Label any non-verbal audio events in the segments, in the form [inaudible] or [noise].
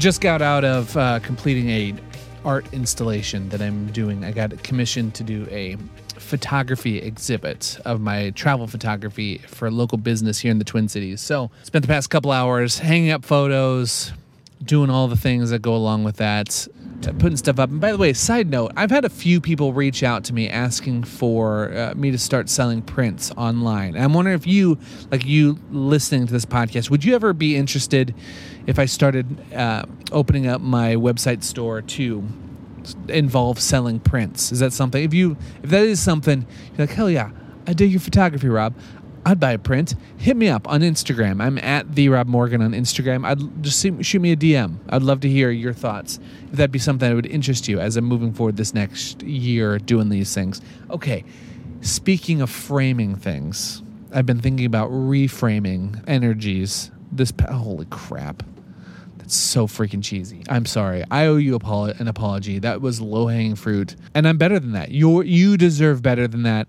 just got out of uh, completing a art installation that I'm doing. I got commissioned to do a photography exhibit of my travel photography for a local business here in the Twin Cities. So, spent the past couple hours hanging up photos, doing all the things that go along with that, putting stuff up. And by the way, side note, I've had a few people reach out to me asking for uh, me to start selling prints online. And I'm wondering if you, like you listening to this podcast, would you ever be interested if I started uh, opening up my website store to involve selling prints? Is that something? If you, if that is something, you're like, hell yeah, I dig your photography, Rob. I'd buy a print. Hit me up on Instagram. I'm at the Rob Morgan on Instagram. I'd just see, shoot me a DM. I'd love to hear your thoughts. If that'd be something that would interest you as I'm moving forward this next year doing these things. Okay, speaking of framing things, I've been thinking about reframing energies. This holy crap, that's so freaking cheesy. I'm sorry. I owe you an apology. That was low hanging fruit, and I'm better than that. You you deserve better than that.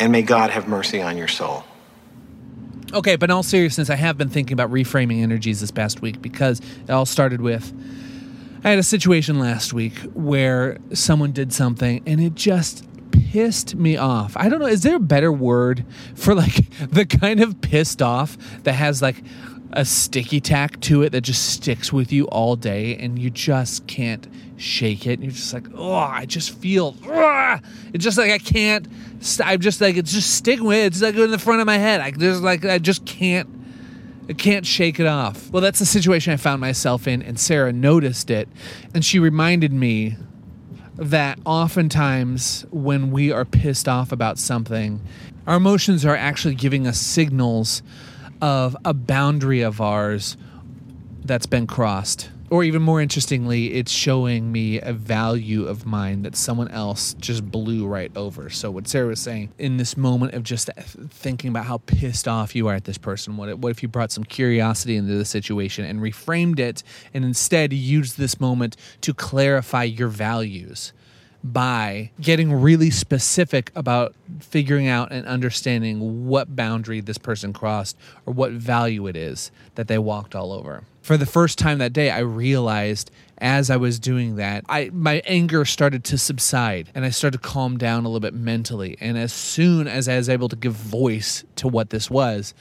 and may God have mercy on your soul. Okay, but in all seriousness, I have been thinking about reframing energies this past week because it all started with I had a situation last week where someone did something and it just pissed me off. I don't know, is there a better word for like [laughs] the kind of pissed off that has like a sticky tack to it that just sticks with you all day and you just can't shake it. And you're just like, oh, I just feel, it's just like I can't. I'm just like it's just sticking with it. It's like in the front of my head. I just like I just can't. I can't shake it off. Well, that's the situation I found myself in, and Sarah noticed it, and she reminded me that oftentimes when we are pissed off about something, our emotions are actually giving us signals of a boundary of ours that's been crossed. Or even more interestingly, it's showing me a value of mine that someone else just blew right over. So what Sarah was saying in this moment of just thinking about how pissed off you are at this person, what if, what if you brought some curiosity into the situation and reframed it, and instead used this moment to clarify your values? By getting really specific about figuring out and understanding what boundary this person crossed or what value it is that they walked all over. For the first time that day, I realized as I was doing that, I my anger started to subside and I started to calm down a little bit mentally. And as soon as I was able to give voice to what this was,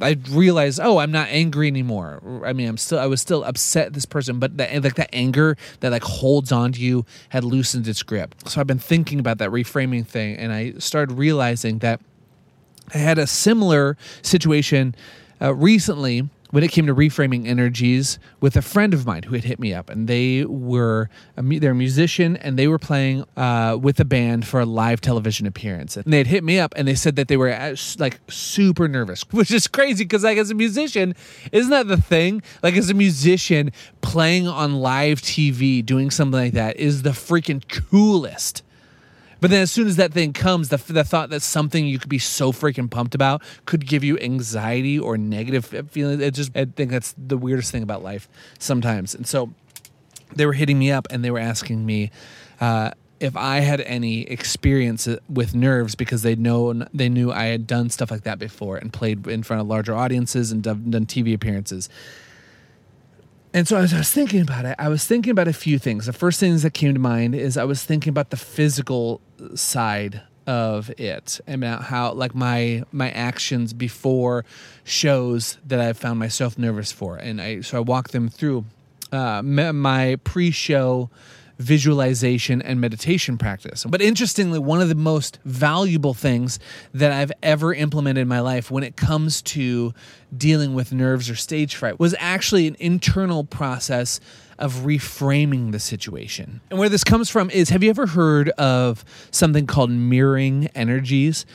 I realized, oh, I'm not angry anymore. I mean, I'm still, I was still upset this person, but that, like that anger that like holds on to you had loosened its grip. So I've been thinking about that reframing thing, and I started realizing that I had a similar situation uh, recently when it came to reframing energies with a friend of mine who had hit me up, and they were a, they're a musician and they were playing uh, with a band for a live television appearance. And they had hit me up and they said that they were like super nervous, [laughs] which is crazy because like as a musician, isn't that the thing? Like as a musician playing on live TV, doing something like that is the freaking coolest. But then as soon as that thing comes, the, the thought that something you could be so freaking pumped about could give you anxiety or negative feelings. It just, I think that's the weirdest thing about life sometimes. And so they were hitting me up and they were asking me, uh, if I had any experience with nerves because they know they knew I had done stuff like that before and played in front of larger audiences and done, done TV appearances. And so as I was thinking about it, I was thinking about a few things. The first things that came to mind is I was thinking about the physical side of it and about how like my my actions before shows that I found myself nervous for. And I so I walked them through uh, my pre-show visualization and meditation practice. But interestingly, one of the most valuable things that I've ever implemented in my life when it comes to dealing with nerves or stage fright was actually an internal process of reframing the situation. And where this comes from is have you ever heard of something called mirroring energies?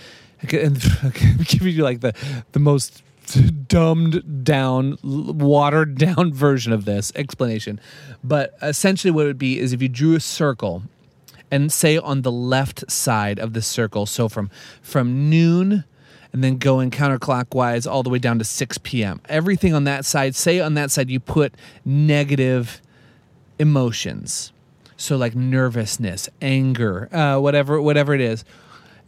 [laughs] I'm giving you like the, the most dumbed down, watered [laughs] down version of this explanation. But essentially, what it would be is if you drew a circle and say on the left side of the circle, so from from noon and then going counterclockwise all the way down to 6 p.m. Everything on that side, say on that side, you put negative emotions. So like nervousness, anger, uh, whatever, whatever it is.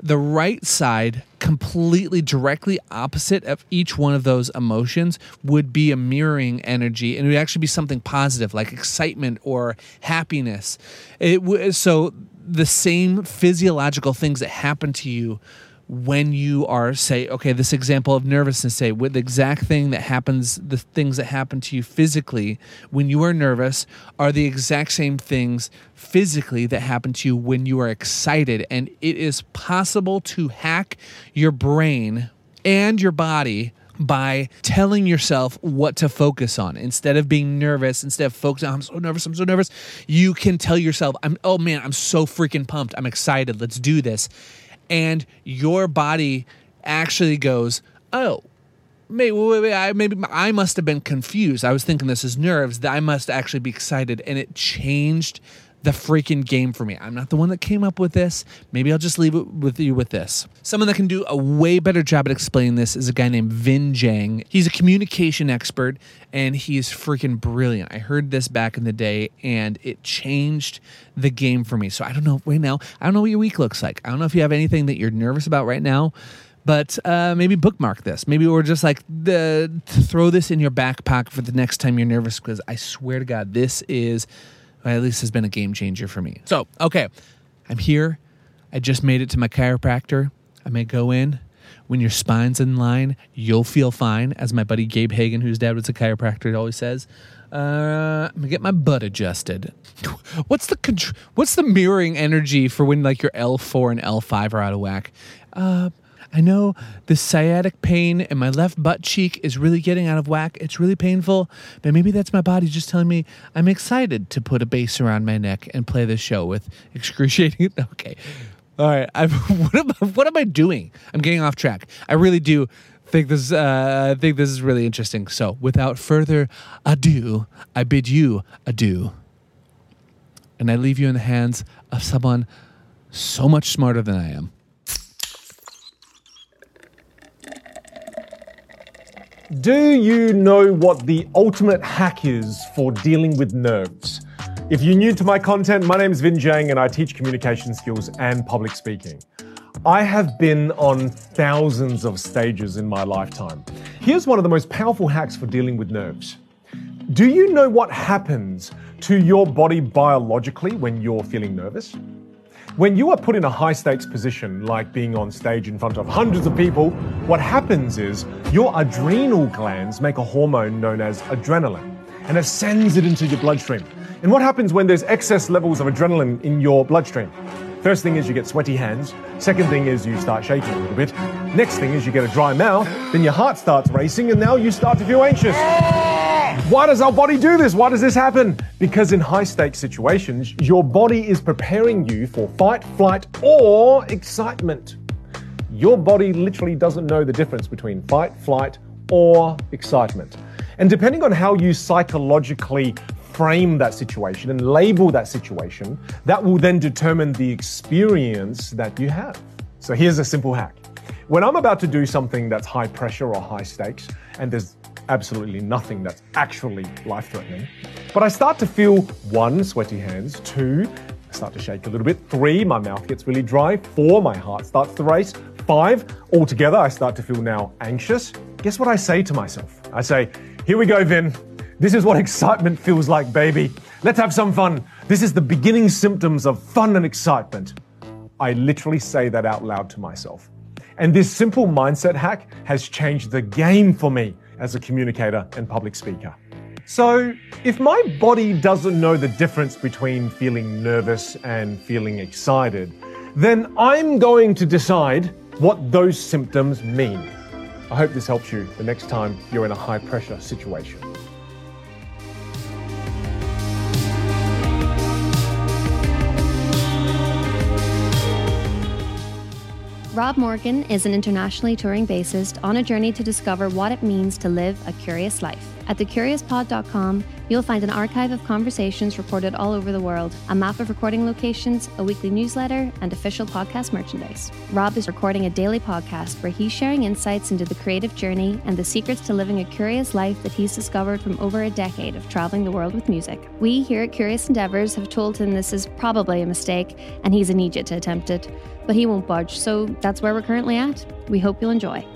The right side, completely directly opposite of each one of those emotions, would be a mirroring energy, and it would actually be something positive, like excitement or happiness. It w- so the same physiological things that happen to you when you are say okay this example of nervousness say with the exact thing that happens the things that happen to you physically when you are nervous are the exact same things physically that happen to you when you are excited. And it is possible to hack your brain and your body by telling yourself what to focus on. Instead of being nervous instead of focusing oh, i'm so nervous i'm so nervous you can tell yourself i'm oh man i'm so freaking pumped. I'm excited. Let's do this and your body actually goes, oh, maybe, maybe, I, maybe I must have been confused. I was thinking this is nerves. That I must actually be excited, and it changed the freaking game for me. I'm not the one that came up with this. Maybe I'll just leave it with you with this. Someone that can do a way better job at explaining this is a guy named Vinh Giang. He's a communication expert and he's freaking brilliant. I heard this back in the day and it changed the game for me. So I don't know right now. I don't know what your week looks like. I don't know if you have anything that you're nervous about right now but uh, maybe bookmark this. Maybe we're just like the throw this in your back pocket for the next time you're nervous. Because I swear to God, this is at least has been a game changer for me. So, okay, I'm here. I just made it to my chiropractor. I may go in. When your spine's in line, you'll feel fine, as my buddy Gabe Hagen, whose dad was a chiropractor, always says. Uh, I'm gonna get my butt adjusted. [laughs] What's the contr- what's the mirroring energy for when like your L4 and L5 are out of whack? Uh, I know the sciatic pain in my left butt cheek is really getting out of whack. It's really painful, but maybe that's my body just telling me I'm excited to put a bass around my neck and play this show with [laughs] excruciating. Okay. All right. [laughs] I, what, am, what am I doing? I'm getting off track. I really do think this uh, I think this is really interesting. So, without further ado, I bid you adieu. And I leave you in the hands of someone so much smarter than I am. Do you know what the ultimate hack is for dealing with nerves? If you're new to my content, my name is Vinh Giang and I teach communication skills and public speaking. I have been on thousands of stages in my lifetime. Here's one of the most powerful hacks for dealing with nerves. Do you know what happens to your body biologically when you're feeling nervous? When you are put in a high stakes position, like being on stage in front of hundreds of people, what happens is your adrenal glands make a hormone known as adrenaline, and it sends it into your bloodstream. And what happens when there's excess levels of adrenaline in your bloodstream? First thing is you get sweaty hands. Second thing is you start shaking a little bit. Next thing is you get a dry mouth. Then your heart starts racing and now you start to feel anxious. Why does our body do this? Why does this happen? Because in high stakes situations, your body is preparing you for fight, flight, or excitement. Your body literally doesn't know the difference between fight, flight, or excitement. And depending on how you psychologically frame that situation and label that situation, that will then determine the experience that you have. So here's a simple hack. When I'm about to do something that's high pressure or high stakes, and there's absolutely nothing that's actually life threatening. But I start to feel one, sweaty hands, two, I start to shake a little bit, three, my mouth gets really dry, four, my heart starts to race, five, altogether, I start to feel now anxious. Guess what I say to myself? I say, here we go, Vinh. This is what excitement feels like, baby. Let's have some fun. This is the beginning symptoms of fun and excitement. I literally say that out loud to myself. And this simple mindset hack has changed the game for me as a communicator and public speaker. So, if my body doesn't know the difference between feeling nervous and feeling excited, then I'm going to decide what those symptoms mean. I hope this helps you the next time you're in a high pressure situation. Rob Morgan is an internationally touring bassist on a journey to discover what it means to live a curious life. At thecuriouspod.com, you'll find an archive of conversations recorded all over the world, a map of recording locations, a weekly newsletter, and official podcast merchandise. Rob is recording a daily podcast where he's sharing insights into the creative journey and the secrets to living a curious life that he's discovered from over a decade of traveling the world with music. We here at Curious Endeavors have told him this is probably a mistake and he's an idiot to attempt it, but he won't budge, so that's where we're currently at. We hope you'll enjoy.